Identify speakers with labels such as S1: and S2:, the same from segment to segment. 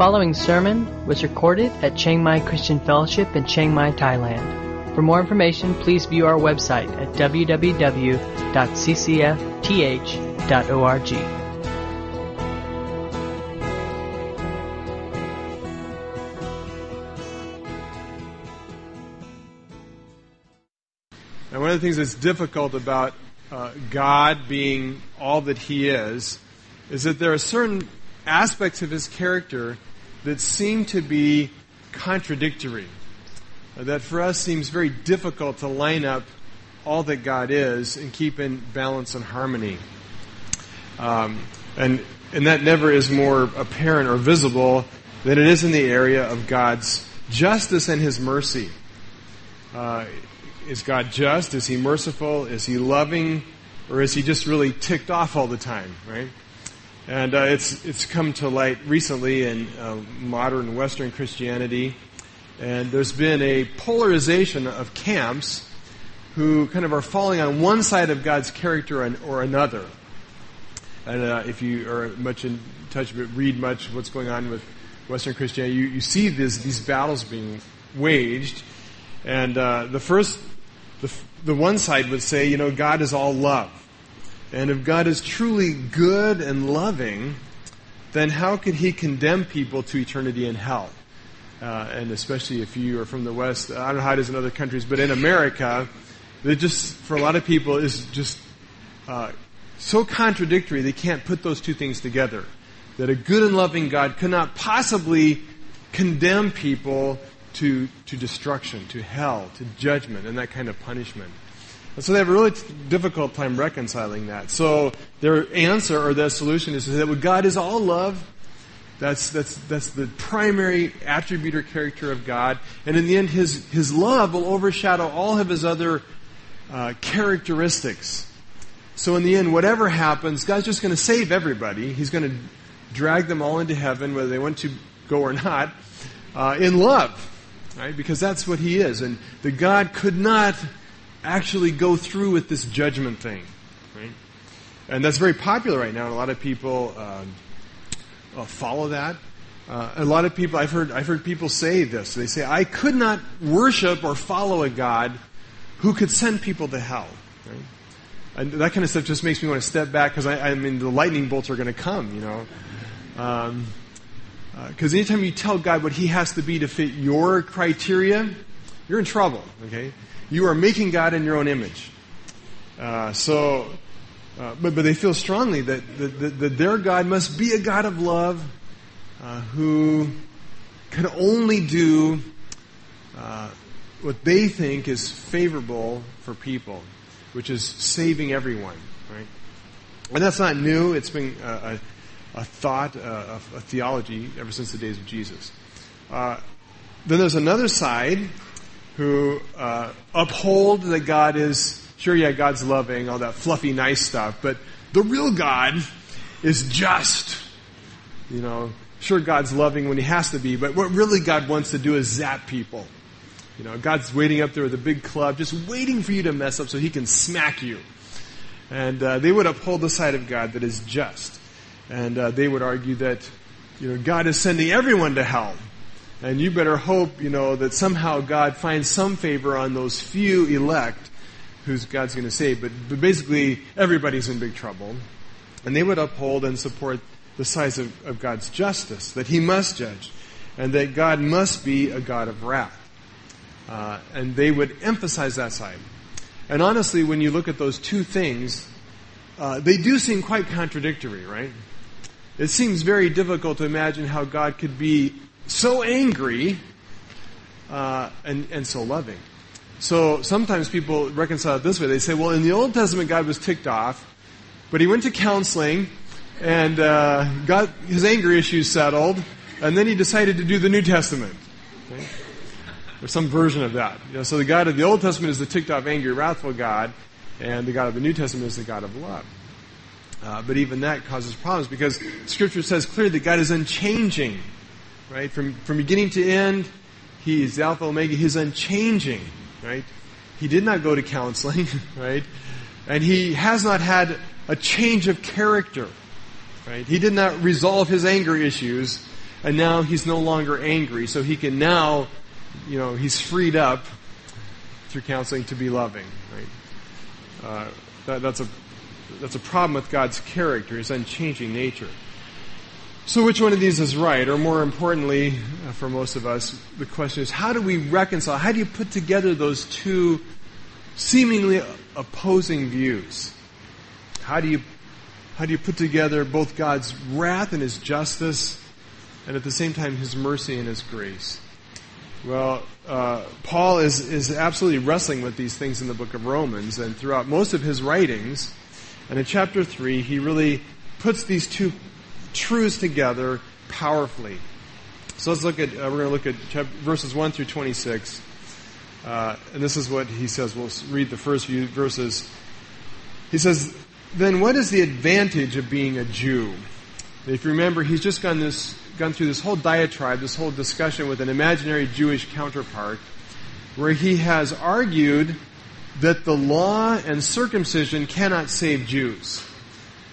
S1: following sermon was recorded at Chiang Mai Christian Fellowship in Chiang Mai, Thailand. For more information, please view our website at www.ccfth.org.
S2: And one of the things that's difficult about uh, God being all that He is is that there are certain aspects of His character that seem to be contradictory. That for us seems very difficult to line up all that God is and keep in balance and harmony. Um, and, and that never is more apparent or visible than it is in the area of God's justice and His mercy. Uh, is God just? Is He merciful? Is He loving? Or is He just really ticked off all the time, right? And uh, it's, it's come to light recently in uh, modern Western Christianity. And there's been a polarization of camps who kind of are falling on one side of God's character or another. And uh, if you are much in touch with, read much of what's going on with Western Christianity, you, you see this, these battles being waged. And uh, the first the, the one side would say, you know, God is all love. And if God is truly good and loving, then how could he condemn people to eternity in hell? Uh, and especially if you are from the West, I don't know how it is in other countries, but in America, it just, for a lot of people, is just uh, so contradictory they can't put those two things together. That a good and loving God could not possibly condemn people to, to destruction, to hell, to judgment, and that kind of punishment. And so they have a really difficult time reconciling that. So their answer or their solution is that well, God is all love. That's, that's, that's the primary attribute or character of God. And in the end, his, his love will overshadow all of his other uh, characteristics. So in the end, whatever happens, God's just going to save everybody. He's going to drag them all into heaven, whether they want to go or not, uh, in love right? Because that's what he is. And the God could not actually go through with this judgment thing, right? And that's very popular right now. And a lot of people um, uh, follow that. Uh, a lot of people, I've heard, I've heard people say this. They say, I could not worship or follow a God who could send people to hell. Right? And that kind of stuff just makes me want to step back because I, I mean, the lightning bolts are going to come, you know. Um, because uh, anytime you tell God what He has to be to fit your criteria, you're in trouble. Okay, you are making God in your own image. Uh, so, uh, but but they feel strongly that, that, that, their God must be a God of love, uh, who can only do uh, what they think is favorable for people, which is saving everyone. Right, and that's not new. It's been uh, a a thought, a, a theology ever since the days of Jesus. Uh, then there's another side who uh, uphold that God is, sure, yeah, God's loving, all that fluffy, nice stuff, but the real God is just. You know, sure, God's loving when He has to be, but what really God wants to do is zap people. You know, God's waiting up there with a big club, just waiting for you to mess up so He can smack you. And uh, they would uphold the side of God that is just. And uh, they would argue that, you know, God is sending everyone to hell. And you better hope, you know, that somehow God finds some favor on those few elect who's God's going to save. But, but basically, everybody's in big trouble. And they would uphold and support the size of, of God's justice, that He must judge, and that God must be a God of wrath. Uh, and they would emphasize that side. And honestly, when you look at those two things, uh, they do seem quite contradictory, right? It seems very difficult to imagine how God could be so angry uh, and, and so loving. So sometimes people reconcile it this way. They say, well, in the Old Testament, God was ticked off, but he went to counseling and uh, got his anger issues settled, and then he decided to do the New Testament. Okay? Or some version of that. You know, so the God of the Old Testament is the ticked off, angry, wrathful God, and the God of the New Testament is the God of love. Uh, but even that causes problems because Scripture says clearly that God is unchanging, right? From, from beginning to end, He is Alpha Omega. He's unchanging, right? He did not go to counseling, right? And He has not had a change of character, right? He did not resolve His anger issues and now he's no longer angry, so he can now, you know, he's freed up through counseling to be loving. Right? Uh, that, that's a that's a problem with God's character, His unchanging nature. So, which one of these is right? Or more importantly, uh, for most of us, the question is how do we reconcile? How do you put together those two seemingly opposing views? How do you how do you put together both God's wrath and His justice, and at the same time His mercy and His grace? Well, uh, Paul is, is absolutely wrestling with these things in the book of Romans, and throughout most of his writings, and in chapter 3, he really puts these two truths together powerfully. So let's look at, uh, we're going to look at verses 1 through 26. Uh, and this is what he says. We'll read the first few verses. He says, Then what is the advantage of being a Jew? If you remember, he's just gone this gone through this whole diatribe, this whole discussion with an imaginary Jewish counterpart, where he has argued that the law and circumcision cannot save Jews.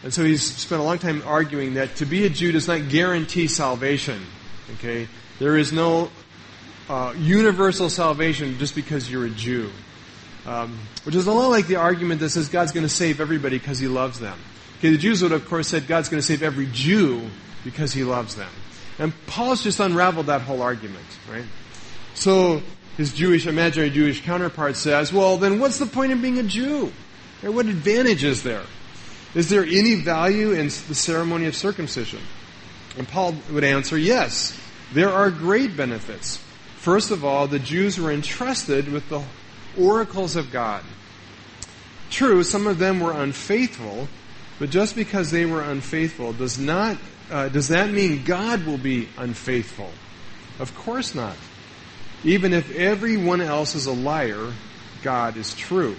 S2: And so he's spent a long time arguing that to be a Jew does not guarantee salvation. Okay? There is no uh, universal salvation just because you're a Jew. Um, which is a lot like the argument that says God's going to save everybody because he loves them. Okay, the Jews would, of course, said God's going to save every Jew because he loves them. And Paul's just unraveled that whole argument, right? So his Jewish, imaginary Jewish counterpart says, well, then what's the point of being a Jew? What advantage is there? Is there any value in the ceremony of circumcision? And Paul would answer, yes, there are great benefits. First of all, the Jews were entrusted with the oracles of God. True, some of them were unfaithful, but just because they were unfaithful does not uh, does that mean God will be unfaithful? Of course not. Even if everyone else is a liar, God is true.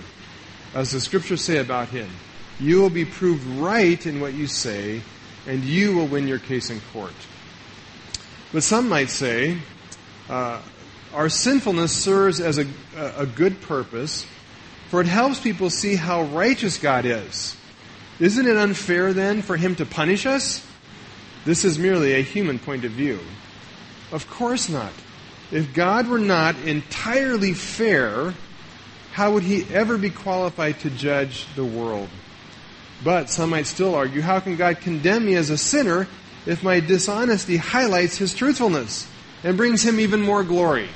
S2: As the scriptures say about him, you will be proved right in what you say, and you will win your case in court. But some might say, uh, our sinfulness serves as a, a good purpose, for it helps people see how righteous God is. Isn't it unfair then for him to punish us? This is merely a human point of view. Of course not. If God were not entirely fair, how would he ever be qualified to judge the world? But some might still argue, how can God condemn me as a sinner if my dishonesty highlights his truthfulness and brings him even more glory?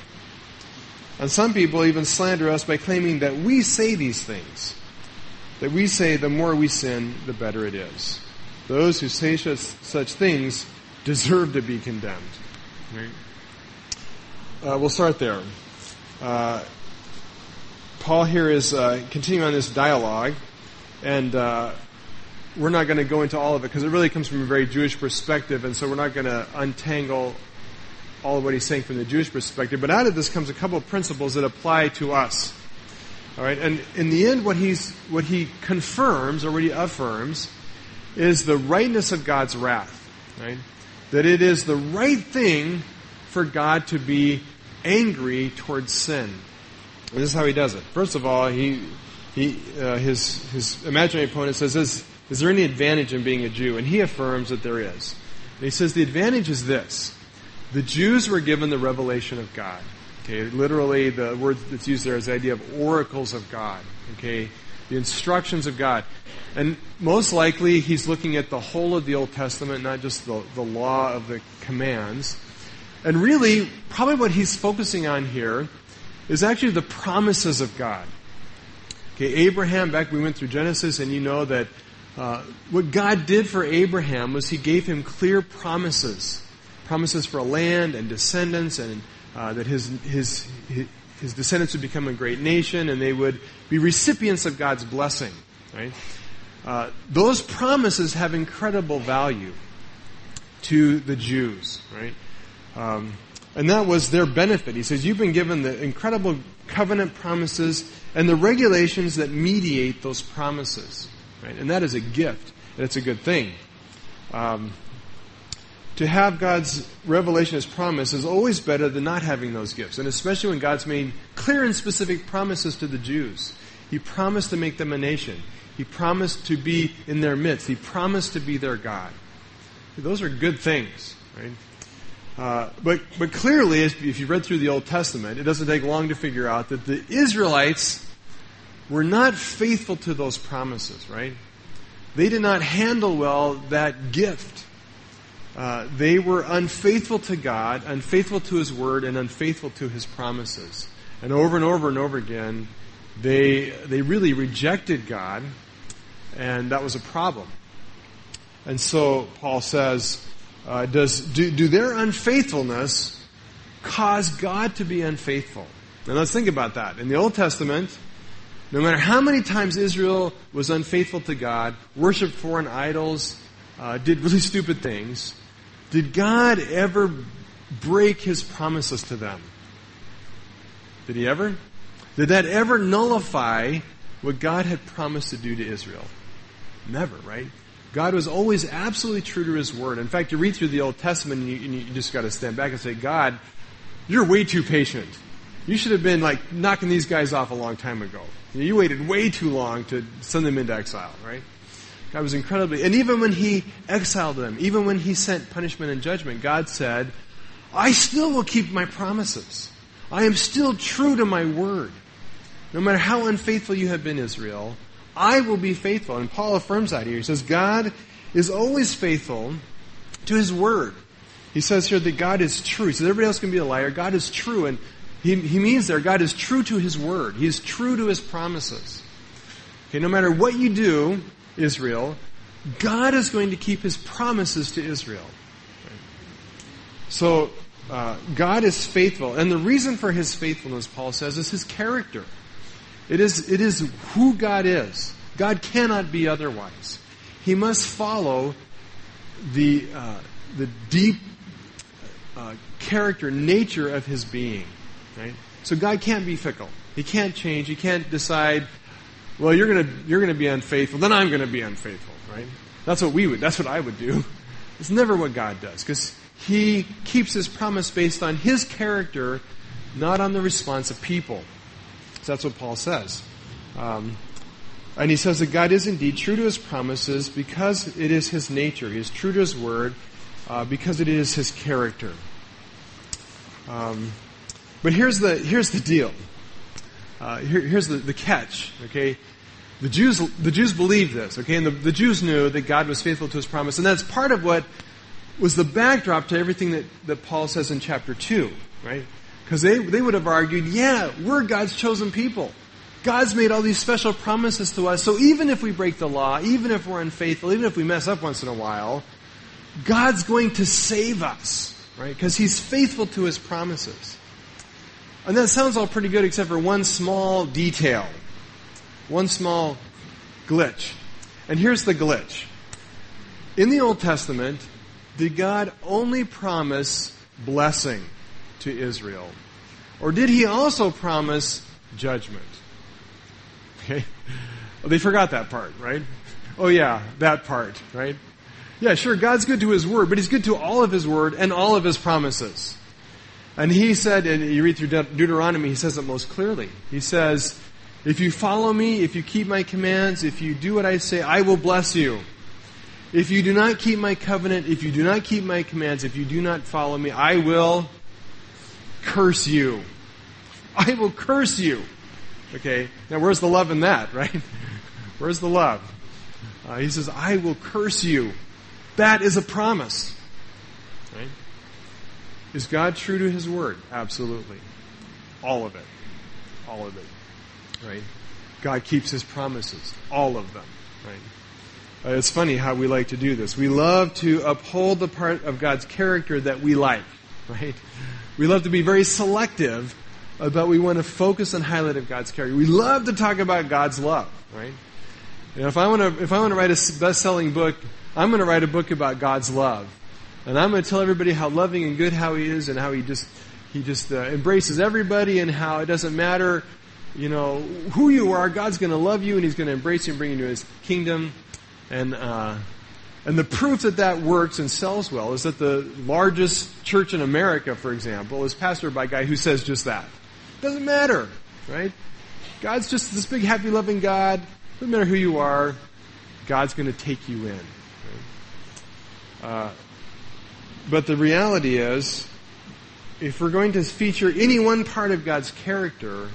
S2: And some people even slander us by claiming that we say these things. That we say the more we sin, the better it is. Those who say such things deserve to be condemned. Right? Uh, we'll start there. Uh, Paul here is uh, continuing on this dialogue, and uh, we're not going to go into all of it because it really comes from a very Jewish perspective, and so we're not going to untangle all of what he's saying from the Jewish perspective. But out of this comes a couple of principles that apply to us. All right, and in the end, what he's what he confirms or what he affirms is the rightness of God's wrath. Right? That it is the right thing for God to be angry towards sin. And this is how he does it. First of all, he, he, uh, his, his imaginary opponent says, is, is there any advantage in being a Jew? And he affirms that there is. And he says the advantage is this. The Jews were given the revelation of God. Okay, literally the word that's used there is the idea of oracles of God. Okay, the instructions of God. And most likely, he's looking at the whole of the Old Testament, not just the, the law of the commands. And really, probably what he's focusing on here is actually the promises of God. Okay, Abraham, back we went through Genesis, and you know that uh, what God did for Abraham was he gave him clear promises. Promises for a land and descendants, and uh, that his, his, his descendants would become a great nation and they would be recipients of God's blessing. Right? Uh, those promises have incredible value to the Jews, right? Um, and that was their benefit. He says, You've been given the incredible covenant promises and the regulations that mediate those promises. Right? And that is a gift, and it's a good thing. Um, to have God's revelation as promise is always better than not having those gifts. And especially when God's made clear and specific promises to the Jews. He promised to make them a nation. He promised to be in their midst. He promised to be their God. Those are good things, right? Uh, but, but clearly, if you read through the Old Testament, it doesn't take long to figure out that the Israelites were not faithful to those promises, right? They did not handle well that gift. Uh, they were unfaithful to God, unfaithful to His Word, and unfaithful to His promises. And over and over and over again, they, they really rejected God, and that was a problem. And so Paul says, uh, does, do, do their unfaithfulness cause God to be unfaithful? And let's think about that. In the Old Testament, no matter how many times Israel was unfaithful to God, worshiped foreign idols, uh, did really stupid things, did God ever break his promises to them? Did he ever? Did that ever nullify what God had promised to do to Israel? Never, right? God was always absolutely true to His Word. In fact, you read through the Old Testament and you, and you just got to stand back and say, God, you're way too patient. You should have been like knocking these guys off a long time ago. You waited way too long to send them into exile, right? God was incredibly, and even when He exiled them, even when He sent punishment and judgment, God said, I still will keep my promises. I am still true to my word. No matter how unfaithful you have been, Israel, I will be faithful. And Paul affirms that here. He says, God is always faithful to his word. He says here that God is true. He says everybody else can be a liar. God is true. And he, he means there, God is true to his word. He is true to his promises. Okay, no matter what you do, Israel, God is going to keep his promises to Israel. So, uh, God is faithful. And the reason for his faithfulness, Paul says, is his character. It is, it is who God is. God cannot be otherwise. He must follow the, uh, the deep uh, character, nature of his being. Right? So God can't be fickle. He can't change. He can't decide, well, you're gonna, you're gonna be unfaithful, then I'm gonna be unfaithful, right? That's what we would, that's what I would do. It's never what God does, because He keeps His promise based on His character, not on the response of people. So that's what Paul says. Um, and he says that God is indeed true to his promises because it is his nature. He is true to his word uh, because it is his character. Um, but here's the, here's the deal. Uh, here, here's the, the catch, okay? The Jews, the Jews believed this, okay? And the, the Jews knew that God was faithful to his promise. And that's part of what was the backdrop to everything that, that Paul says in chapter 2, right? Because they, they would have argued, yeah, we're God's chosen people. God's made all these special promises to us, so even if we break the law, even if we're unfaithful, even if we mess up once in a while, God's going to save us, right? Because He's faithful to His promises. And that sounds all pretty good except for one small detail. One small glitch. And here's the glitch. In the Old Testament, did God only promise blessing to Israel? Or did he also promise judgment? Okay? Well, they forgot that part, right? Oh yeah, that part, right? Yeah, sure, God's good to his word, but he's good to all of his word and all of his promises. And he said, and you read through Deuteronomy, he says it most clearly. He says, if you follow me, if you keep my commands, if you do what I say, I will bless you. If you do not keep my covenant, if you do not keep my commands, if you do not follow me, I will curse you. I will curse you. Okay, now where's the love in that, right? Where's the love? Uh, he says, I will curse you. That is a promise. Is God true to his word? Absolutely. All of it. All of it. Right? God keeps his promises. All of them. Right? Uh, it's funny how we like to do this. We love to uphold the part of God's character that we like. Right? We love to be very selective but we want to focus on highlight of God's character. We love to talk about God's love, right? You know, if I want to, if I want to write a best-selling book, I'm going to write a book about God's love, and I'm going to tell everybody how loving and good how He is, and how He just, He just uh, embraces everybody, and how it doesn't matter, you know, who you are. God's going to love you, and He's going to embrace you and bring you into His kingdom, and uh, and the proof that that works and sells well is that the largest church in America, for example, is pastored by a guy who says just that. Doesn't matter, right? God's just this big, happy, loving God. Doesn't matter who you are. God's going to take you in. Right? Uh, But the reality is, if we're going to feature any one part of God's character,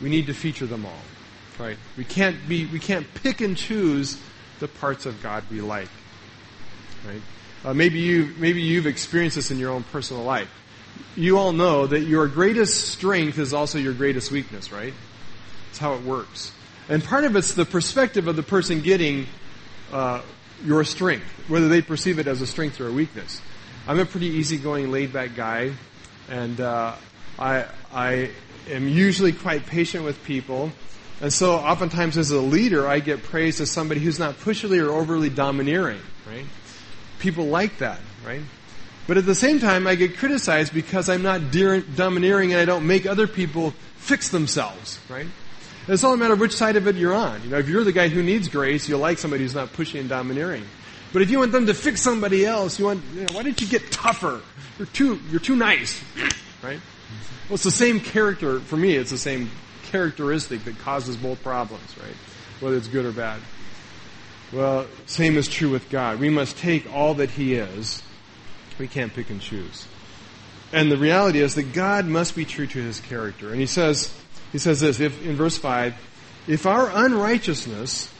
S2: we need to feature them all. Right? We can't be we can't pick and choose the parts of God we like. Right? Uh, maybe you maybe you've experienced this in your own personal life. You all know that your greatest strength is also your greatest weakness, right? That's how it works. And part of it's the perspective of the person getting uh, your strength, whether they perceive it as a strength or a weakness. I'm a pretty easygoing, laid-back guy, and uh, I I am usually quite patient with people. And so oftentimes as a leader, I get praised as somebody who's not pushy or overly domineering, right? People like that, right? But at the same time, I get criticized because I'm not domineering and I don't make other people fix themselves, right? It's all a matter of which side of it you're on. You know, if you're the guy who needs grace, you'll like somebody who's not pushy and domineering. But if you want them to fix somebody else, you want, you know, why don't you get tougher? You're too, you're too nice, right? Well, it's the same character, for me, it's the same characteristic that causes both problems, right? Whether it's good or bad. Well, same is true with God. We must take all that He is. We can't pick and choose. And the reality is that God must be true to His character. And He says, He says this if, in verse 5, if our unrighteousness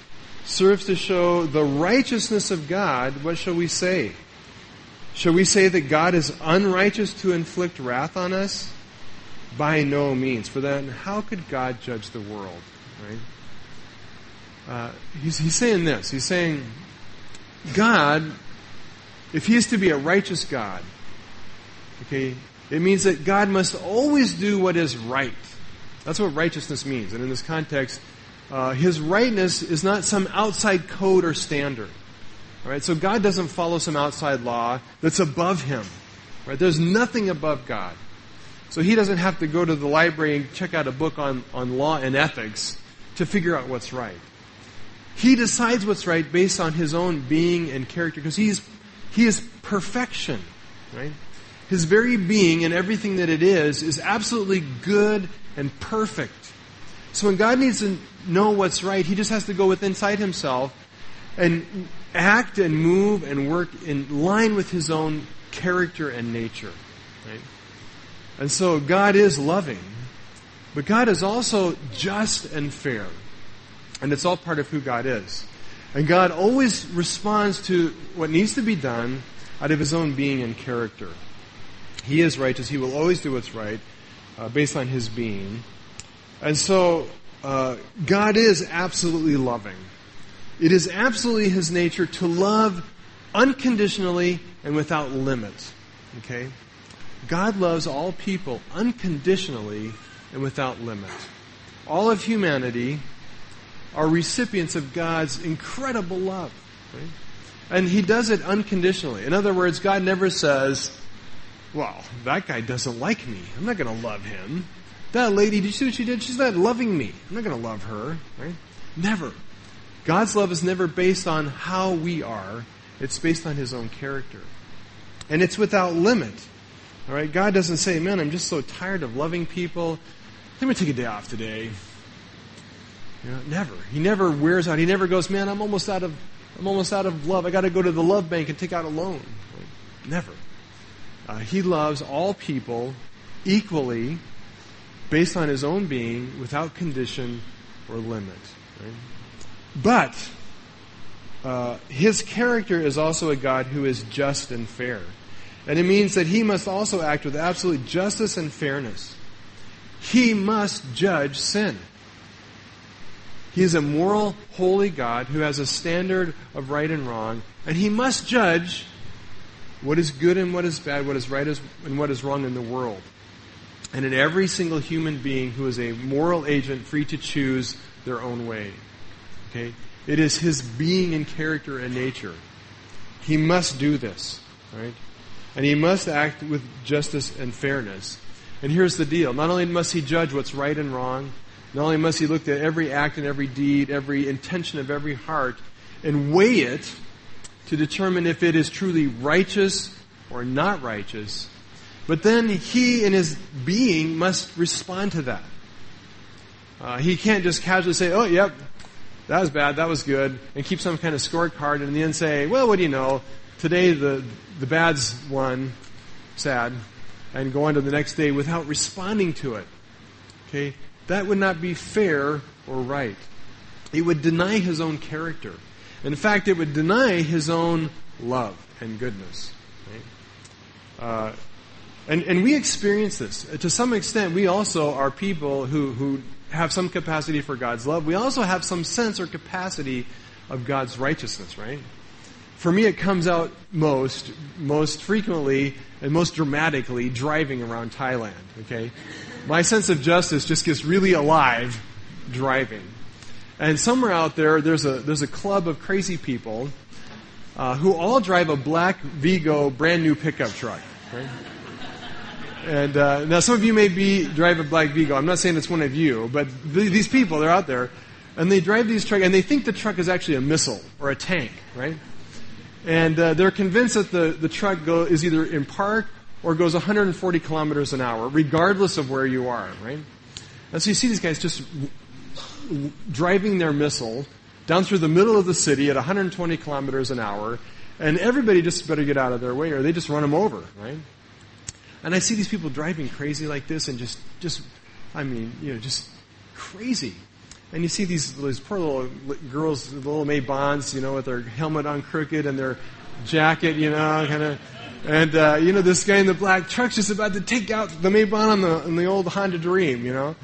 S2: serves to show the righteousness of God, what shall we say? Shall we say that God is unrighteous to inflict wrath on us? By no means. For then, how could God judge the world? Right? Uh, he's, he's saying this. He's saying, God, if He is to be a righteous God, okay, it means that God must always do what is right. That's what righteousness means. And in this context, uh, His rightness is not some outside code or standard. Right? So God doesn't follow some outside law that's above Him. Right? There's nothing above God. So he doesn't have to go to the library and check out a book on, on law and ethics to figure out what's right. He decides what's right based on his own being and character because he's, he is perfection, right? His very being and everything that it is is absolutely good and perfect. So when God needs to know what's right, he just has to go within inside himself and act and move and work in line with his own character and nature. Right? And so God is loving, but God is also just and fair. And it's all part of who God is. And God always responds to what needs to be done out of his own being and character. He is righteous. He will always do what's right uh, based on his being. And so uh, God is absolutely loving. It is absolutely his nature to love unconditionally and without limits. Okay? God loves all people unconditionally and without limit. All of humanity are recipients of God's incredible love. Right? And He does it unconditionally. In other words, God never says, well, that guy doesn't like me. I'm not going to love him. That lady, did you see what she did? She's not loving me. I'm not going to love her. Right? Never. God's love is never based on how we are. It's based on His own character. And it's without limit. All right, God doesn't say, "Man, I'm just so tired of loving people. Let me take a day off today." You know, never. He never wears out. He never goes, "Man, I'm almost out of I'm almost out of love. I got to go to the love bank and take out a loan." Never. Uh, he loves all people equally, based on his own being, without condition or limit. Right? But uh, his character is also a God who is just and fair. And it means that he must also act with absolute justice and fairness. He must judge sin. He is a moral, holy God who has a standard of right and wrong, and he must judge what is good and what is bad, what is right and what is wrong in the world. And in every single human being who is a moral agent free to choose their own way. Okay? It is his being and character and nature. He must do this. Right? And he must act with justice and fairness. And here's the deal. Not only must he judge what's right and wrong, not only must he look at every act and every deed, every intention of every heart, and weigh it to determine if it is truly righteous or not righteous, but then he in his being must respond to that. Uh, he can't just casually say, oh, yep, that was bad, that was good, and keep some kind of scorecard and then say, well, what do you know? today the, the bad's won, sad, and go on to the next day without responding to it. Okay? That would not be fair or right. It would deny his own character. In fact, it would deny his own love and goodness. Right? Uh, and, and we experience this. To some extent, we also are people who, who have some capacity for God's love. We also have some sense or capacity of God's righteousness, right? For me, it comes out most, most frequently and most dramatically driving around Thailand, okay? My sense of justice just gets really alive driving. And somewhere out there, there's a, there's a club of crazy people uh, who all drive a black Vigo brand new pickup truck, right? And uh, now some of you may be drive a black Vigo. I'm not saying it's one of you, but th- these people they're out there, and they drive these trucks, and they think the truck is actually a missile or a tank, right? And uh, they're convinced that the the truck go, is either in park or goes 140 kilometers an hour, regardless of where you are, right? And so you see these guys just driving their missile down through the middle of the city at 120 kilometers an hour, and everybody just better get out of their way or they just run them over, right? And I see these people driving crazy like this and just, just, I mean, you know, just crazy. And you see these, these poor little girls, little May Bonds, you know, with their helmet on crooked and their jacket, you know, kind of. And, uh, you know, this guy in the black truck's just about to take out the May Bond on the, on the old Honda Dream, you know.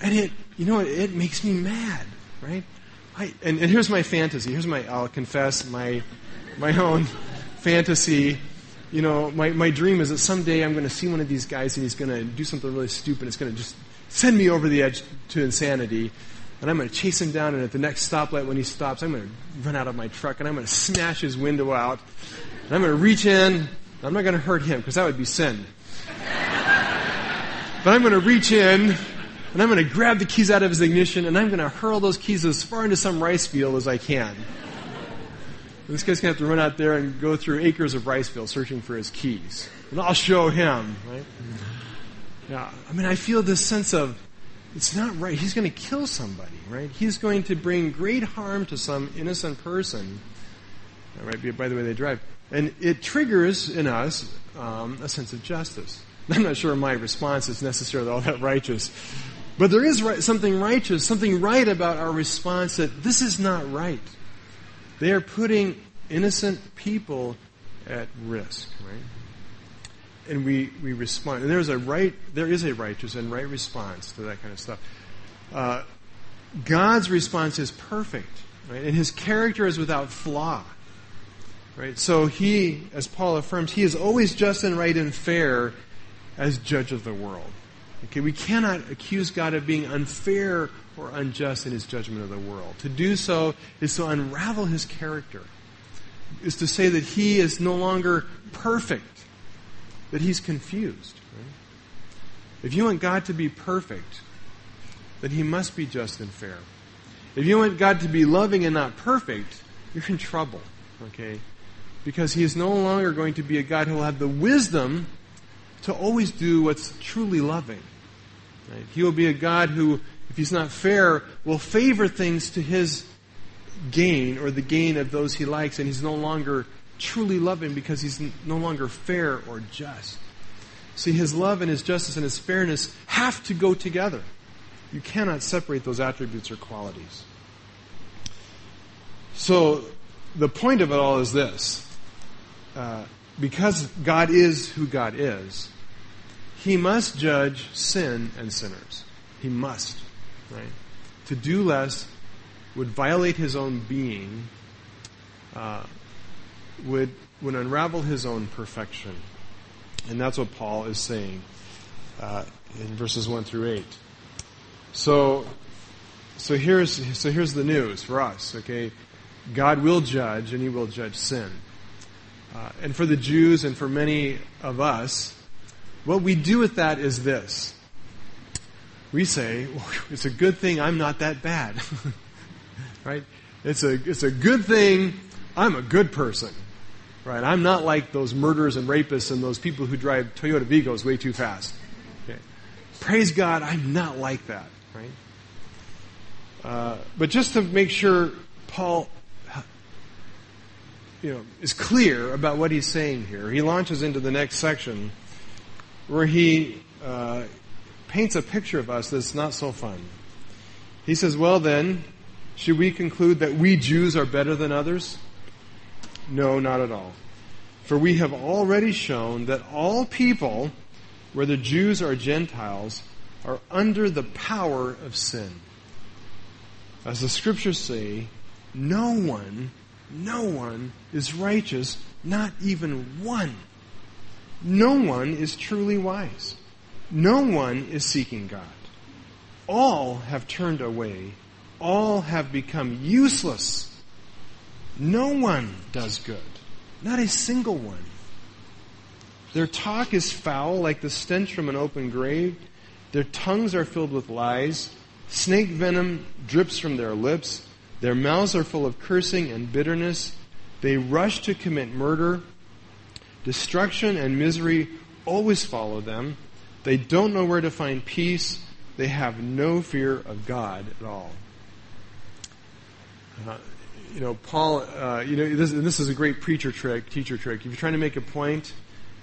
S2: And it, you know, it, it makes me mad, right? I, and, and here's my fantasy. Here's my, I'll confess, my, my own fantasy you know, my, my dream is that someday I'm going to see one of these guys and he's going to do something really stupid. It's going to just send me over the edge to insanity. And I'm going to chase him down, and at the next stoplight, when he stops, I'm going to run out of my truck and I'm going to smash his window out. And I'm going to reach in. I'm not going to hurt him because that would be sin. but I'm going to reach in and I'm going to grab the keys out of his ignition and I'm going to hurl those keys as far into some rice field as I can. This guy's going to have to run out there and go through acres of rice fields searching for his keys. And I'll show him, right? Yeah. I mean, I feel this sense of, it's not right. He's going to kill somebody, right? He's going to bring great harm to some innocent person. Right, by the way they drive. And it triggers in us um, a sense of justice. I'm not sure my response is necessarily all that righteous. But there is right, something righteous, something right about our response that this is not right. They are putting innocent people at risk, right? And we, we respond. And there's a right, there is a righteous and right response to that kind of stuff. Uh, God's response is perfect, right? And his character is without flaw. Right? So he, as Paul affirms, he is always just and right and fair as judge of the world. Okay, we cannot accuse God of being unfair or unjust in his judgment of the world. To do so is to unravel his character, is to say that he is no longer perfect, that he's confused. Right? If you want God to be perfect, then he must be just and fair. If you want God to be loving and not perfect, you're in trouble. Okay? Because he is no longer going to be a God who will have the wisdom to always do what's truly loving. Right? He will be a God who if he's not fair, will favor things to his gain or the gain of those he likes, and he's no longer truly loving because he's no longer fair or just. See, his love and his justice and his fairness have to go together. You cannot separate those attributes or qualities. So, the point of it all is this. Uh, because God is who God is, he must judge sin and sinners. He must. Right? To do less would violate his own being, uh, would, would unravel his own perfection. And that's what Paul is saying uh, in verses 1 through 8. So, so, here's, so here's the news for us, okay? God will judge, and he will judge sin. Uh, and for the Jews and for many of us, what we do with that is this we say, it's a good thing I'm not that bad. right? It's a, it's a good thing I'm a good person. Right? I'm not like those murderers and rapists and those people who drive Toyota Vigos way too fast. Okay. Praise God, I'm not like that. Right? Uh, but just to make sure Paul you know, is clear about what he's saying here. He launches into the next section where he uh, paints a picture of us that's not so fun. He says, Well, then, should we conclude that we Jews are better than others? No, not at all. For we have already shown that all people, whether Jews or Gentiles, are under the power of sin. As the scriptures say, no one, no one is righteous, not even one. No one is truly wise. No one is seeking God. All have turned away. All have become useless. No one does good. Not a single one. Their talk is foul like the stench from an open grave. Their tongues are filled with lies. Snake venom drips from their lips. Their mouths are full of cursing and bitterness. They rush to commit murder. Destruction and misery always follow them. They don't know where to find peace. They have no fear of God at all. Uh, you know, Paul, uh, you know, this, this is a great preacher trick, teacher trick. If you're trying to make a point,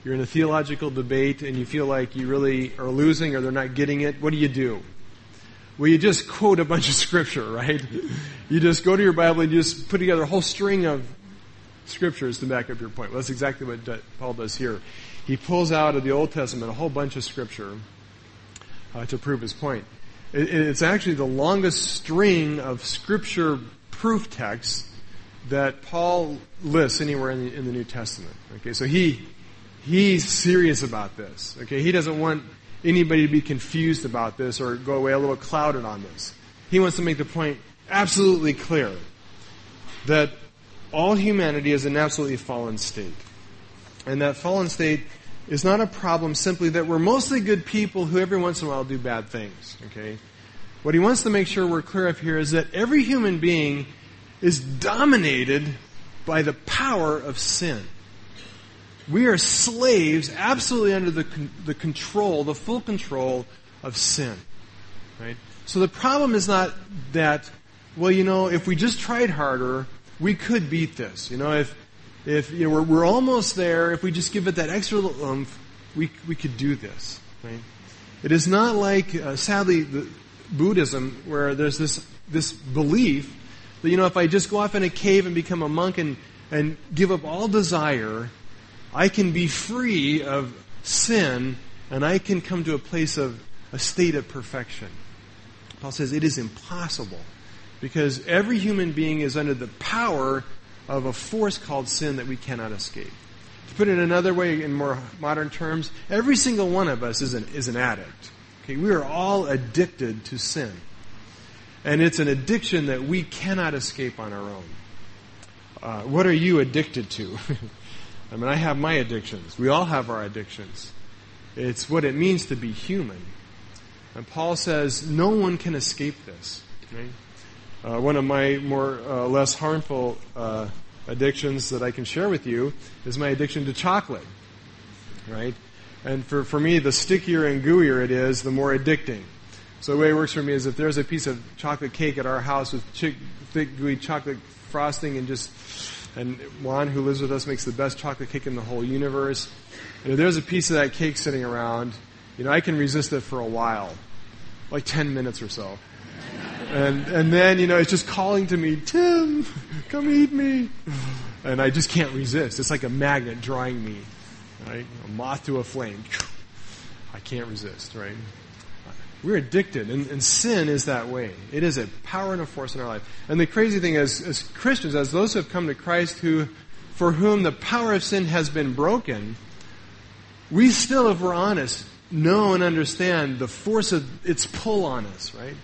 S2: you're in a theological debate, and you feel like you really are losing or they're not getting it, what do you do? Well, you just quote a bunch of scripture, right? You just go to your Bible and you just put together a whole string of scriptures to back up your point. Well, that's exactly what Paul does here. He pulls out of the Old Testament a whole bunch of scripture uh, to prove his point. It, it's actually the longest string of scripture proof texts that Paul lists anywhere in the, in the New Testament. Okay, so he he's serious about this. Okay, he doesn't want anybody to be confused about this or go away a little clouded on this. He wants to make the point absolutely clear that all humanity is an absolutely fallen state. And that fallen state is not a problem simply that we're mostly good people who every once in a while do bad things. Okay? What he wants to make sure we're clear of here is that every human being is dominated by the power of sin. We are slaves absolutely under the, the control, the full control of sin. Right? So the problem is not that, well, you know, if we just tried harder, we could beat this. You know, if, if you know, we're, we're almost there, if we just give it that extra little oomph, we, we could do this. Right? It is not like, uh, sadly, the, Buddhism, where there's this, this belief that, you know, if I just go off in a cave and become a monk and, and give up all desire, I can be free of sin and I can come to a place of a state of perfection. Paul says it is impossible because every human being is under the power of a force called sin that we cannot escape. To put it another way, in more modern terms, every single one of us is an, is an addict. Okay, we are all addicted to sin. And it's an addiction that we cannot escape on our own. Uh, what are you addicted to? I mean, I have my addictions. We all have our addictions. It's what it means to be human. And Paul says no one can escape this. Right? Uh, one of my more uh, less harmful uh, addictions that I can share with you is my addiction to chocolate. Right? And for, for me, the stickier and gooier it is, the more addicting. So the way it works for me is if there's a piece of chocolate cake at our house with thick, gooey chocolate frosting and just and Juan, who lives with us, makes the best chocolate cake in the whole universe. And if there's a piece of that cake sitting around, you know, I can resist it for a while, like 10 minutes or so. And, and then, you know, it's just calling to me, Tim, come eat me. And I just can't resist. It's like a magnet drawing me, right? A moth to a flame. I can't resist, right? We're addicted, and, and, sin is that way. It is a power and a force in our life. And the crazy thing is, as Christians, as those who have come to Christ, who, for whom the power of sin has been broken, we still, if we're honest, know and understand the force of its pull on us, right?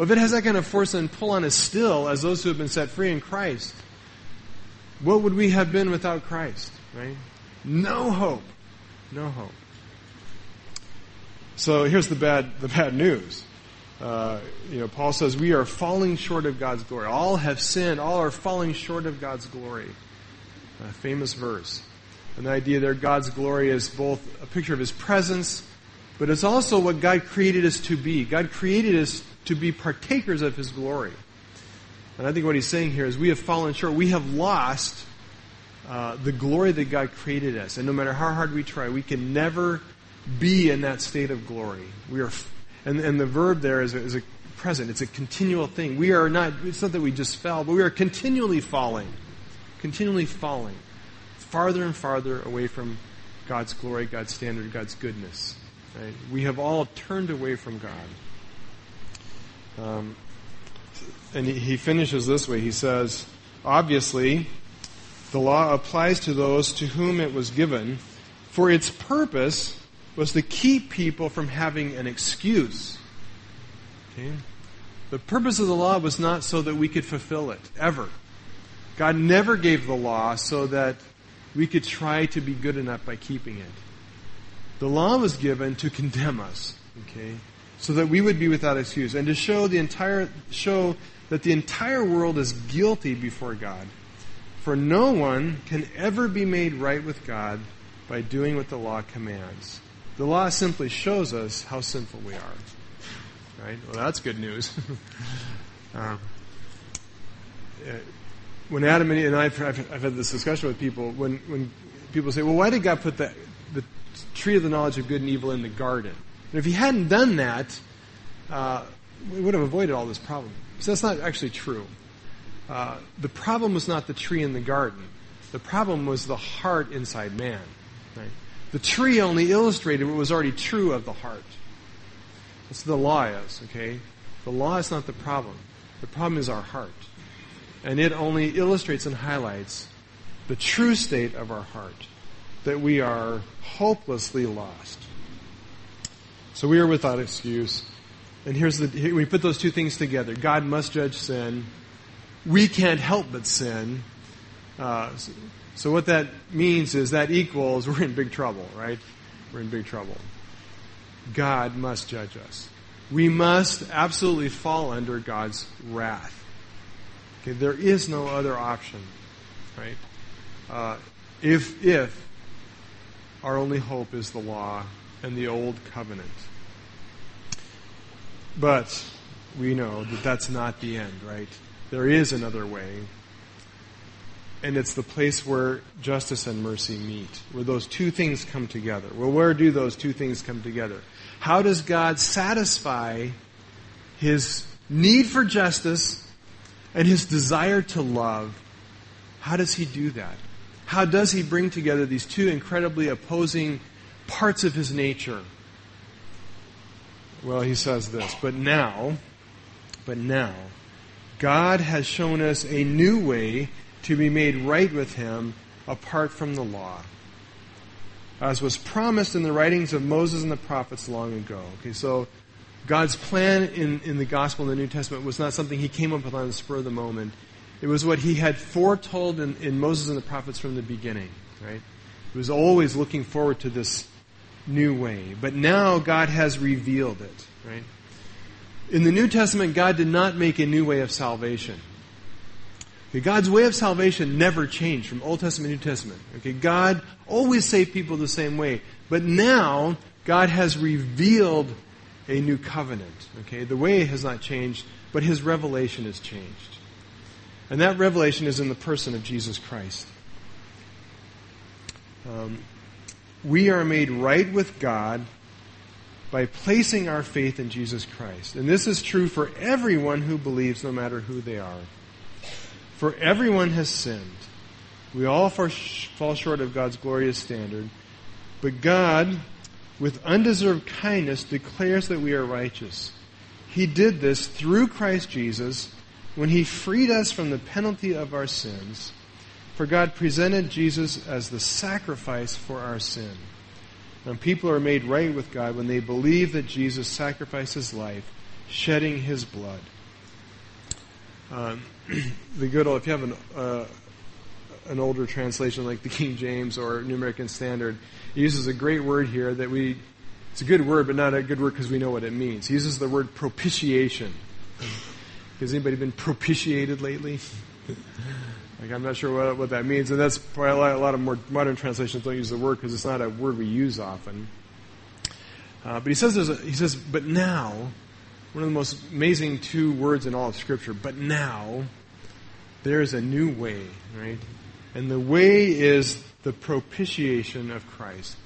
S2: Well, if it has that kind of force and pull on us still, as those who have been set free in Christ, what would we have been without Christ, right? No hope. No hope. So here's the bad, the bad news. Uh, you know, Paul says we are falling short of God's glory. All have sinned. All are falling short of God's glory. A famous verse. And the idea there, God's glory is both a picture of His presence, but it's also what God created us to be. God created us to be partakers of His glory. And I think what he's saying here is we have fallen short. We have lost uh, the glory that God created us. And no matter how hard we try, we can never be in that state of glory. We are, and, and the verb there is a, is a present. It's a continual thing. We are not, it's not that we just fell, but we are continually falling. Continually falling. Farther and farther away from God's glory, God's standard, God's goodness. Right? We have all turned away from God. Um, and he, he finishes this way. He says, obviously, the law applies to those to whom it was given, for its purpose was to keep people from having an excuse. Okay? The purpose of the law was not so that we could fulfill it, ever. God never gave the law so that we could try to be good enough by keeping it. The law was given to condemn us, okay? So that we would be without excuse and to show the entire show that the entire world is guilty before God. For no one can ever be made right with God by doing what the law commands. The law simply shows us how sinful we are. Right? Well, that's good news. uh, when Adam and I've, I've, I've, had this discussion with people, when, when people say, well, why did God put the, the tree of the knowledge of good and evil in the garden? And if he hadn't done that, uh, we would have avoided all this problem. So that's not actually true. Uh, the problem was not the tree in the garden. The problem was the heart inside man. Right? The tree only illustrated what was already true of the heart. That's what the law is, okay? The law is not the problem. The problem is our heart. And it only illustrates and highlights the true state of our heart, that we are hopelessly lost. So we are without excuse. And here's the, here, we put those two things together. God must judge sin. We can't help but sin. Uh, so, so what that means is that equals we're in big trouble, right? We're in big trouble. God must judge us. We must absolutely fall under God's wrath. Okay, there is no other option, right? Uh, if if our only hope is the law and the old covenant, but we know that that's not the end, right? There is another way. And it's the place where justice and mercy meet, where those two things come together. Well, where do those two things come together? How does God satisfy his need for justice and his desire to love? How does he do that? How does he bring together these two incredibly opposing parts of his nature? Well, he says this, but now, but now, God has shown us a new way to be made right with him apart from the law. As was promised in the writings of Moses and the prophets long ago. Okay, so God's plan in, in the gospel in the New Testament was not something he came up with on the spur of the moment. It was what he had foretold in, in Moses and the prophets from the beginning, right? He was always looking forward to this new way. But now God has revealed it, right? In the New Testament, God did not make a new way of salvation. Okay, God's way of salvation never changed from Old Testament to New Testament. Okay, God always saved people the same way. But now, God has revealed a new covenant. Okay, the way has not changed, but His revelation has changed. And that revelation is in the person of Jesus Christ. Um, we are made right with God by placing our faith in Jesus Christ. And this is true for everyone who believes, no matter who they are. For everyone has sinned. We all fall short of God's glorious standard. But God, with undeserved kindness, declares that we are righteous. He did this through Christ Jesus when He freed us from the penalty of our sins for God presented Jesus as the sacrifice for our sin. And people are made right with God when they believe that Jesus sacrificed his life, shedding his blood. Um, the good old, if you have an, uh, an older translation like the King James or New American Standard, it uses a great word here that we, it's a good word, but not a good word because we know what it means. He uses the word propitiation. Has anybody been propitiated lately? Like I'm not sure what, what that means, and that's lot, a lot of more modern translations don't use the word because it's not a word we use often. Uh, but he says a, he says, but now, one of the most amazing two words in all of Scripture. But now, there is a new way, right? And the way is the propitiation of Christ.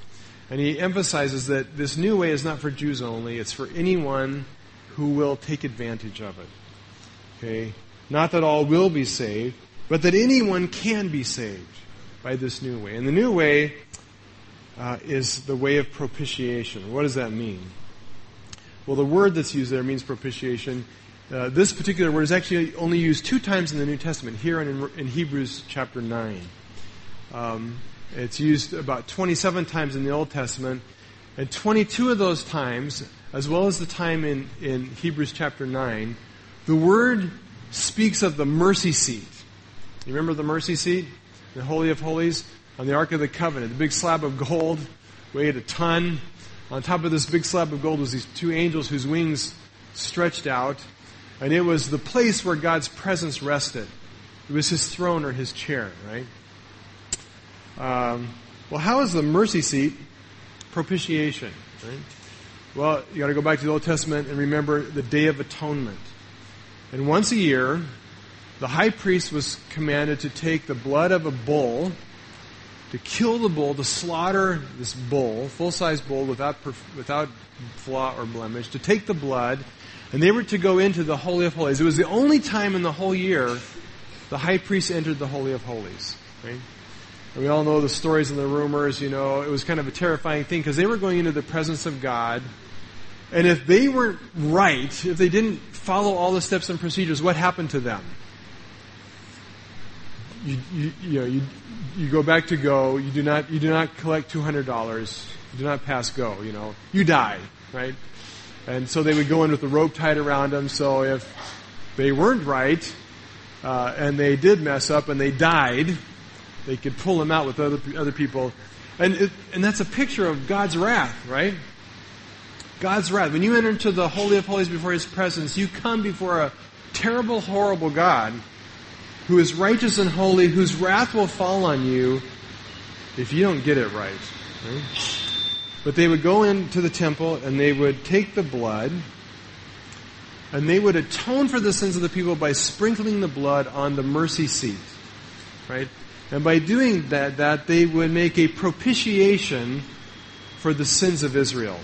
S2: And he emphasizes that this new way is not for Jews only, it's for anyone who will take advantage of it. Okay? Not that all will be saved, but that anyone can be saved by this new way. And the new way uh, is the way of propitiation. What does that mean? Well, the word that's used there means propitiation. Uh, this particular word is actually only used two times in the New Testament, here and in, in Hebrews chapter 9. Um, it's used about 27 times in the Old Testament, and 22 of those times, as well as the time in, in Hebrews chapter 9, the word speaks of the mercy seat. You remember the mercy seat? The Holy of Holies? On the Ark of the Covenant, the big slab of gold weighed a ton. On top of this big slab of gold was these two angels whose wings stretched out. And it was the place where God's presence rested. It was his throne or his chair, right? Um, well, how is the mercy seat propitiation? Right? Well, you got to go back to the Old Testament and remember the Day of Atonement. And once a year, the high priest was commanded to take the blood of a bull, to kill the bull, to slaughter this bull, full size bull without, without flaw or blemish, to take the blood, and they were to go into the Holy of Holies. It was the only time in the whole year the high priest entered the Holy of Holies. Right? We all know the stories and the rumors, you know, it was kind of a terrifying thing because they were going into the presence of God. And if they weren't right, if they didn't follow all the steps and procedures, what happened to them? You, you, you know, you, you go back to go, you do not, you do not collect $200, you do not pass go, you know, you die, right? And so they would go in with the rope tied around them, so if they weren't right, uh, and they did mess up and they died, they could pull them out with other, other people. And, it, and that's a picture of God's wrath, right? God's wrath. When you enter into the Holy of Holies before His presence, you come before a terrible, horrible God who is righteous and holy, whose wrath will fall on you if you don't get it right. But they would go into the temple and they would take the blood and they would atone for the sins of the people by sprinkling the blood on the mercy seat. Right? And by doing that, that they would make a propitiation for the sins of Israel.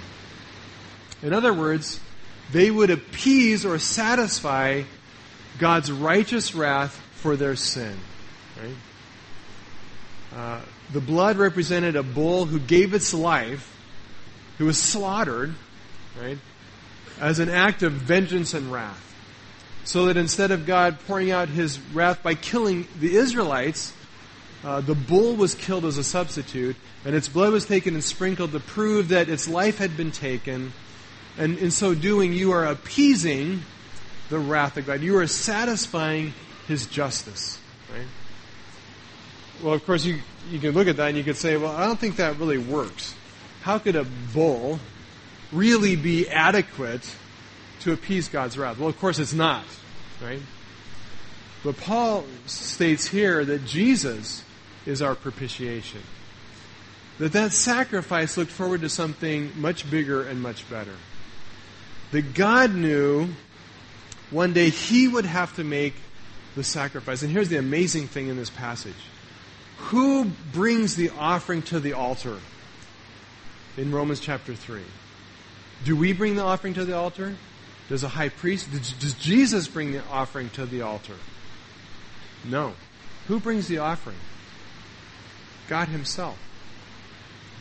S2: In other words, they would appease or satisfy God's righteous wrath for their sin. Right? Uh, the blood represented a bull who gave its life, who was slaughtered, right, as an act of vengeance and wrath. So that instead of God pouring out his wrath by killing the Israelites, uh, the bull was killed as a substitute, and its blood was taken and sprinkled to prove that its life had been taken. And in so doing, you are appeasing the wrath of God. You are satisfying His justice. Right? Well, of course, you, you can look at that and you could say, well, I don't think that really works. How could a bull really be adequate to appease God's wrath? Well, of course, it's not. Right? But Paul states here that Jesus is our propitiation. That that sacrifice looked forward to something much bigger and much better. That God knew one day he would have to make the sacrifice. And here's the amazing thing in this passage. Who brings the offering to the altar? In Romans chapter 3. Do we bring the offering to the altar? Does a high priest? Does Jesus bring the offering to the altar? No. Who brings the offering? God Himself.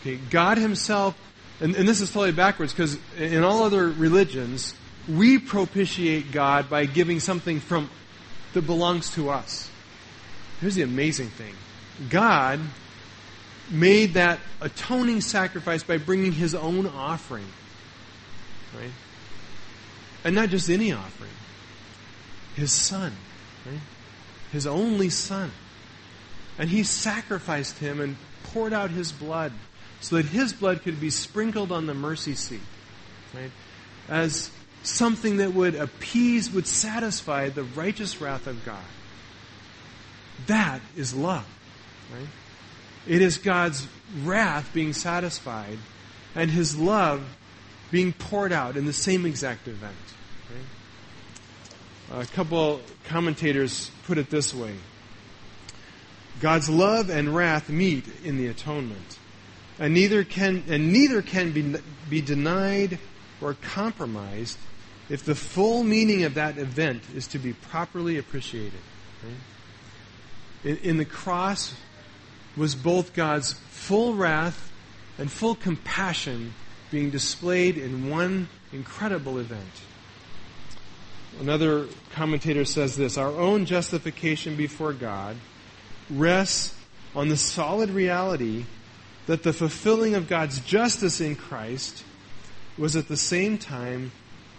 S2: Okay, God Himself, and, and this is totally backwards because in all other religions, we propitiate God by giving something from that belongs to us. Here's the amazing thing. God made that atoning sacrifice by bringing his own offering. Right? And not just any offering. His son. Right? His only son. And he sacrificed him and poured out his blood so that his blood could be sprinkled on the mercy seat, right? As something that would appease, would satisfy the righteous wrath of God. That is love, right? It is God's wrath being satisfied and his love being poured out in the same exact event. Right? A couple commentators put it this way God's love and wrath meet in the atonement. And neither can, and neither can be, be denied or compromised if the full meaning of that event is to be properly appreciated. Right? In, in the cross was both God's full wrath and full compassion being displayed in one incredible event. Another commentator says this Our own justification before God rests on the solid reality that the fulfilling of God's justice in Christ was at the same time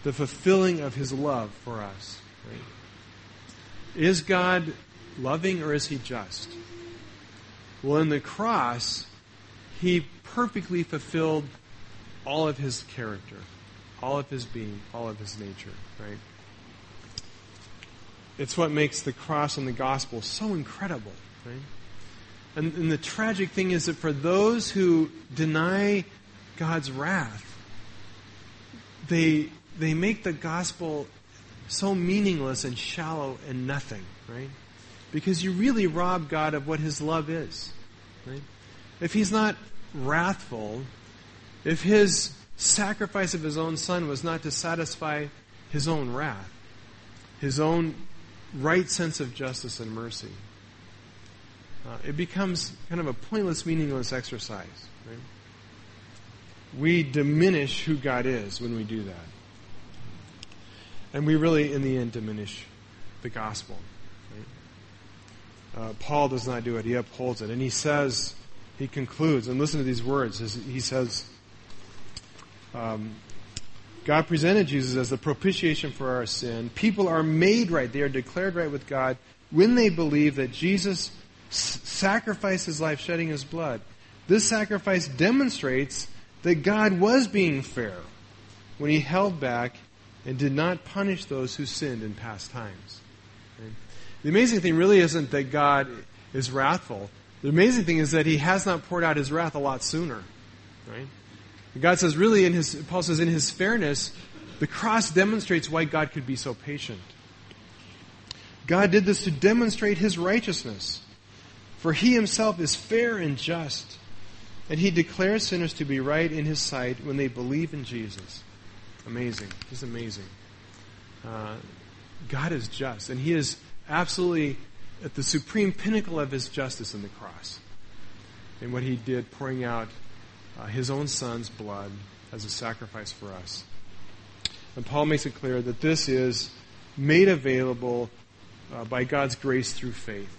S2: the fulfilling of his love for us. Right? Is God loving or is he just? Well, in the cross, he perfectly fulfilled all of his character, all of his being, all of his nature, right? It's what makes the cross and the gospel so incredible, right? And, and the tragic thing is that for those who deny God's wrath, they, they make the gospel so meaningless and shallow and nothing, right? Because you really rob God of what his love is, right? If he's not wrathful, if his sacrifice of his own son was not to satisfy his own wrath, his own right sense of justice and mercy. Uh, it becomes kind of a pointless, meaningless exercise. Right? We diminish who God is when we do that. And we really, in the end, diminish the gospel. Right? Uh, Paul does not do it. He upholds it. And he says, he concludes, and listen to these words. He says, um, God presented Jesus as the propitiation for our sin. People are made right. They are declared right with God when they believe that Jesus sacrificed his life, shedding his blood. This sacrifice demonstrates that God was being fair when he held back and did not punish those who sinned in past times. The amazing thing really isn't that God is wrathful. The amazing thing is that he has not poured out his wrath a lot sooner. Right? God says, really, in his, Paul says, in his fairness, the cross demonstrates why God could be so patient. God did this to demonstrate his righteousness. For he himself is fair and just, and he declares sinners to be right in his sight when they believe in Jesus. Amazing. Just amazing. Uh, God is just, and he is absolutely at the supreme pinnacle of his justice in the cross. And what he did, pouring out uh, his own son's blood as a sacrifice for us. And Paul makes it clear that this is made available uh, by God's grace through faith.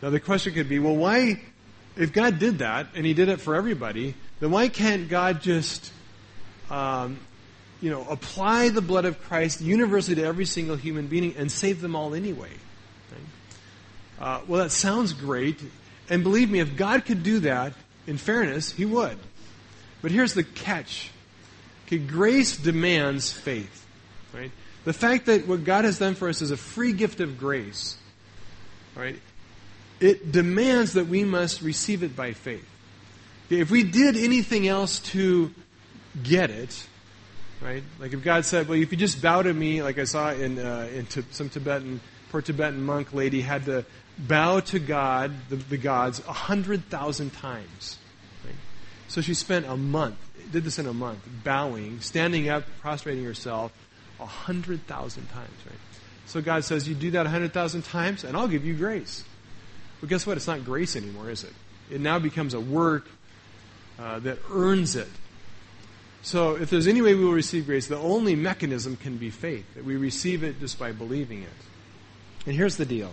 S2: Now, the question could be well, why, if God did that, and He did it for everybody, then why can't God just, um, you know, apply the blood of Christ universally to every single human being and save them all anyway? Right? Uh, well, that sounds great. And believe me, if God could do that, in fairness, he would. But here's the catch. Okay, grace demands faith. Right? The fact that what God has done for us is a free gift of grace, right? It demands that we must receive it by faith. Okay, if we did anything else to get it, right? Like if God said, "Well, if you just bow to me," like I saw in uh, in t- some Tibetan poor Tibetan monk lady had to bow to God, the, the gods, a hundred thousand times. Right? So she spent a month, did this in a month, bowing, standing up, prostrating herself, a hundred thousand times. Right? So God says, "You do that a hundred thousand times, and I'll give you grace." But guess what? It's not grace anymore, is it? It now becomes a work uh, that earns it. So, if there's any way we will receive grace, the only mechanism can be faith, that we receive it just by believing it. And here's the deal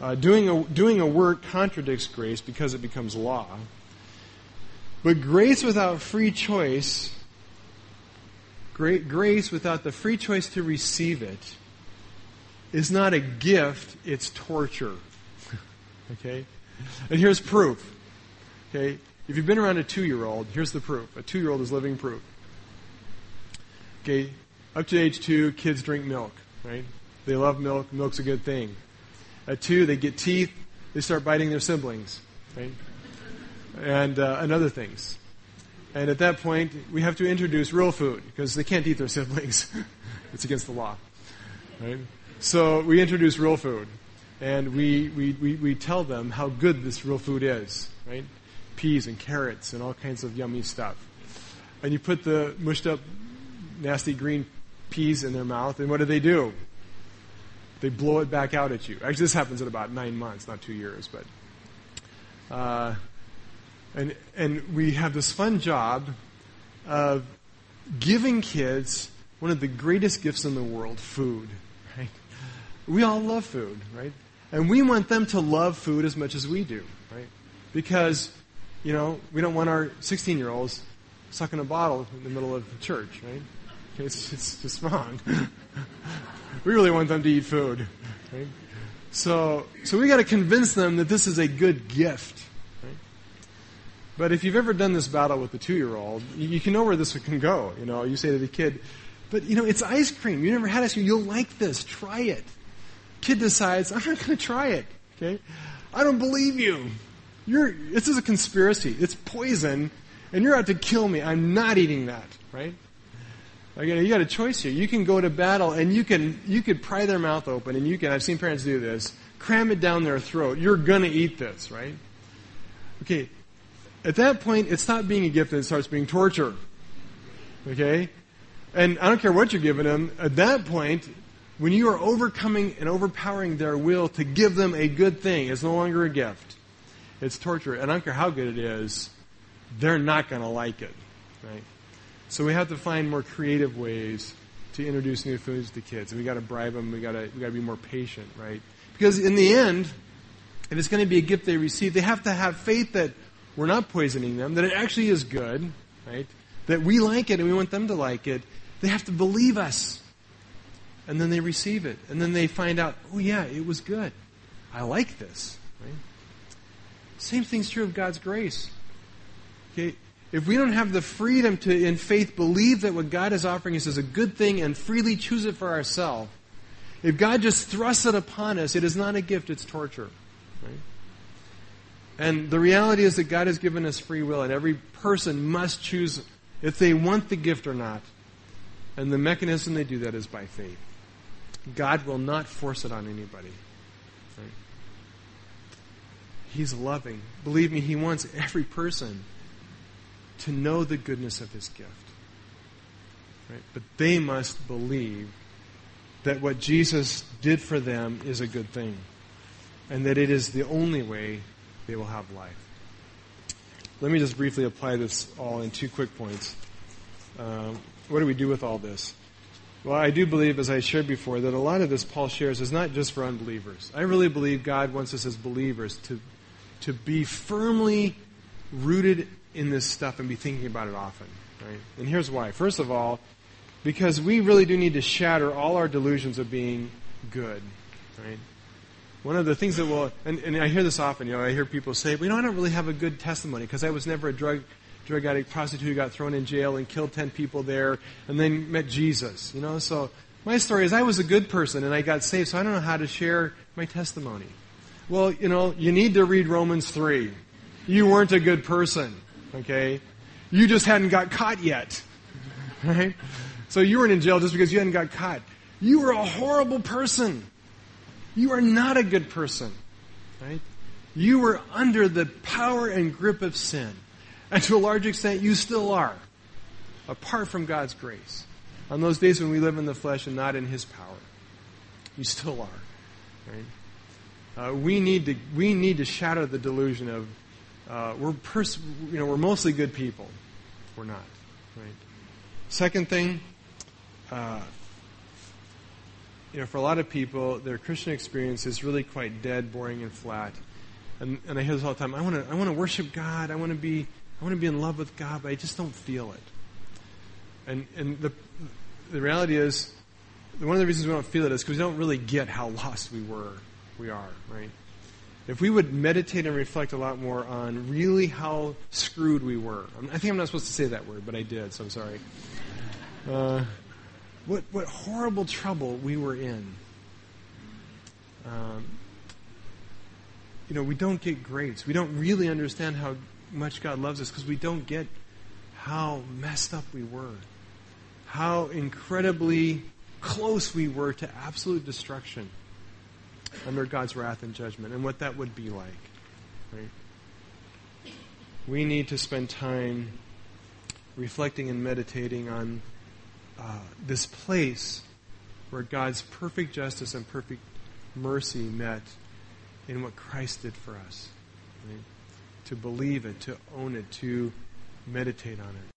S2: uh, doing, a, doing a work contradicts grace because it becomes law. But grace without free choice, great grace without the free choice to receive it, is not a gift, it's torture. okay? And here's proof. Okay? If you've been around a two year old, here's the proof. A two year old is living proof. Okay? Up to age two, kids drink milk, right? They love milk. Milk's a good thing. At two, they get teeth. They start biting their siblings, right? And, uh, and other things. And at that point, we have to introduce real food because they can't eat their siblings. it's against the law, right? So we introduce real food. and we, we, we, we tell them how good this real food is, right? Peas and carrots and all kinds of yummy stuff. And you put the mushed up, nasty green peas in their mouth, and what do they do? They blow it back out at you. Actually, this happens in about nine months, not two years, but. Uh, and, and we have this fun job of giving kids one of the greatest gifts in the world food, right? We all love food, right? And we want them to love food as much as we do, right? Because, you know, we don't want our 16 year olds sucking a bottle in the middle of the church, right? It's, it's just wrong. we really want them to eat food, right? So, so we got to convince them that this is a good gift. But if you've ever done this battle with a two-year-old, you, you can know where this can go. You know, you say to the kid, "But you know, it's ice cream. You never had ice cream. You'll like this. Try it." Kid decides, "I'm not going to try it." Okay, I don't believe you. You're. This is a conspiracy. It's poison, and you're out to kill me. I'm not eating that. Right? You got a choice here. You can go to battle and you can you could pry their mouth open and you can I've seen parents do this, cram it down their throat. You're gonna eat this, right? Okay. At that point, it stops being a gift and it starts being torture. Okay? And I don't care what you're giving them, at that point, when you are overcoming and overpowering their will to give them a good thing, it's no longer a gift. It's torture. And I don't care how good it is, they're not gonna like it. Right? So we have to find more creative ways to introduce new foods to kids. And we got to bribe them. We got to we got to be more patient, right? Because in the end, if it's going to be a gift they receive, they have to have faith that we're not poisoning them, that it actually is good, right? That we like it and we want them to like it. They have to believe us. And then they receive it. And then they find out, oh yeah, it was good. I like this. Right? Same thing's true of God's grace. Okay, if we don't have the freedom to, in faith, believe that what God is offering us is a good thing and freely choose it for ourselves, if God just thrusts it upon us, it is not a gift, it's torture. Right? And the reality is that God has given us free will, and every person must choose if they want the gift or not. And the mechanism they do that is by faith. God will not force it on anybody. Right? He's loving. Believe me, He wants every person to know the goodness of his gift. Right? But they must believe that what Jesus did for them is a good thing and that it is the only way they will have life. Let me just briefly apply this all in two quick points. Um, what do we do with all this? Well, I do believe, as I shared before, that a lot of this Paul shares is not just for unbelievers. I really believe God wants us as believers to, to be firmly rooted in this stuff and be thinking about it often. Right? And here's why. First of all, because we really do need to shatter all our delusions of being good. Right? One of the things that will, and, and I hear this often, you know, I hear people say, well, you know, I don't really have a good testimony because I was never a drug, drug addict, prostitute who got thrown in jail and killed 10 people there and then met Jesus, you know, so my story is I was a good person and I got saved, so I don't know how to share my testimony. Well, you know, you need to read Romans 3. You weren't a good person. Okay? You just hadn't got caught yet. Right? So you weren't in jail just because you hadn't got caught. You were a horrible person. You are not a good person. Right? You were under the power and grip of sin. And to a large extent, you still are. Apart from God's grace. On those days when we live in the flesh and not in His power. You still are. Right? Uh, we need to we need to shatter the delusion of uh, we're pers- you know we're mostly good people. We're not, right? Second thing, uh, you know, for a lot of people, their Christian experience is really quite dead, boring, and flat. And, and I hear this all the time. I want to I want to worship God. I want to be I want to be in love with God, but I just don't feel it. And and the the reality is, one of the reasons we don't feel it is because we don't really get how lost we were, we are, right? If we would meditate and reflect a lot more on really how screwed we were. I think I'm not supposed to say that word, but I did, so I'm sorry. Uh, what, what horrible trouble we were in. Um, you know, we don't get grace. We don't really understand how much God loves us because we don't get how messed up we were, how incredibly close we were to absolute destruction. Under God's wrath and judgment and what that would be like. Right? We need to spend time reflecting and meditating on uh, this place where God's perfect justice and perfect mercy met in what Christ did for us. Right? To believe it, to own it, to meditate on it.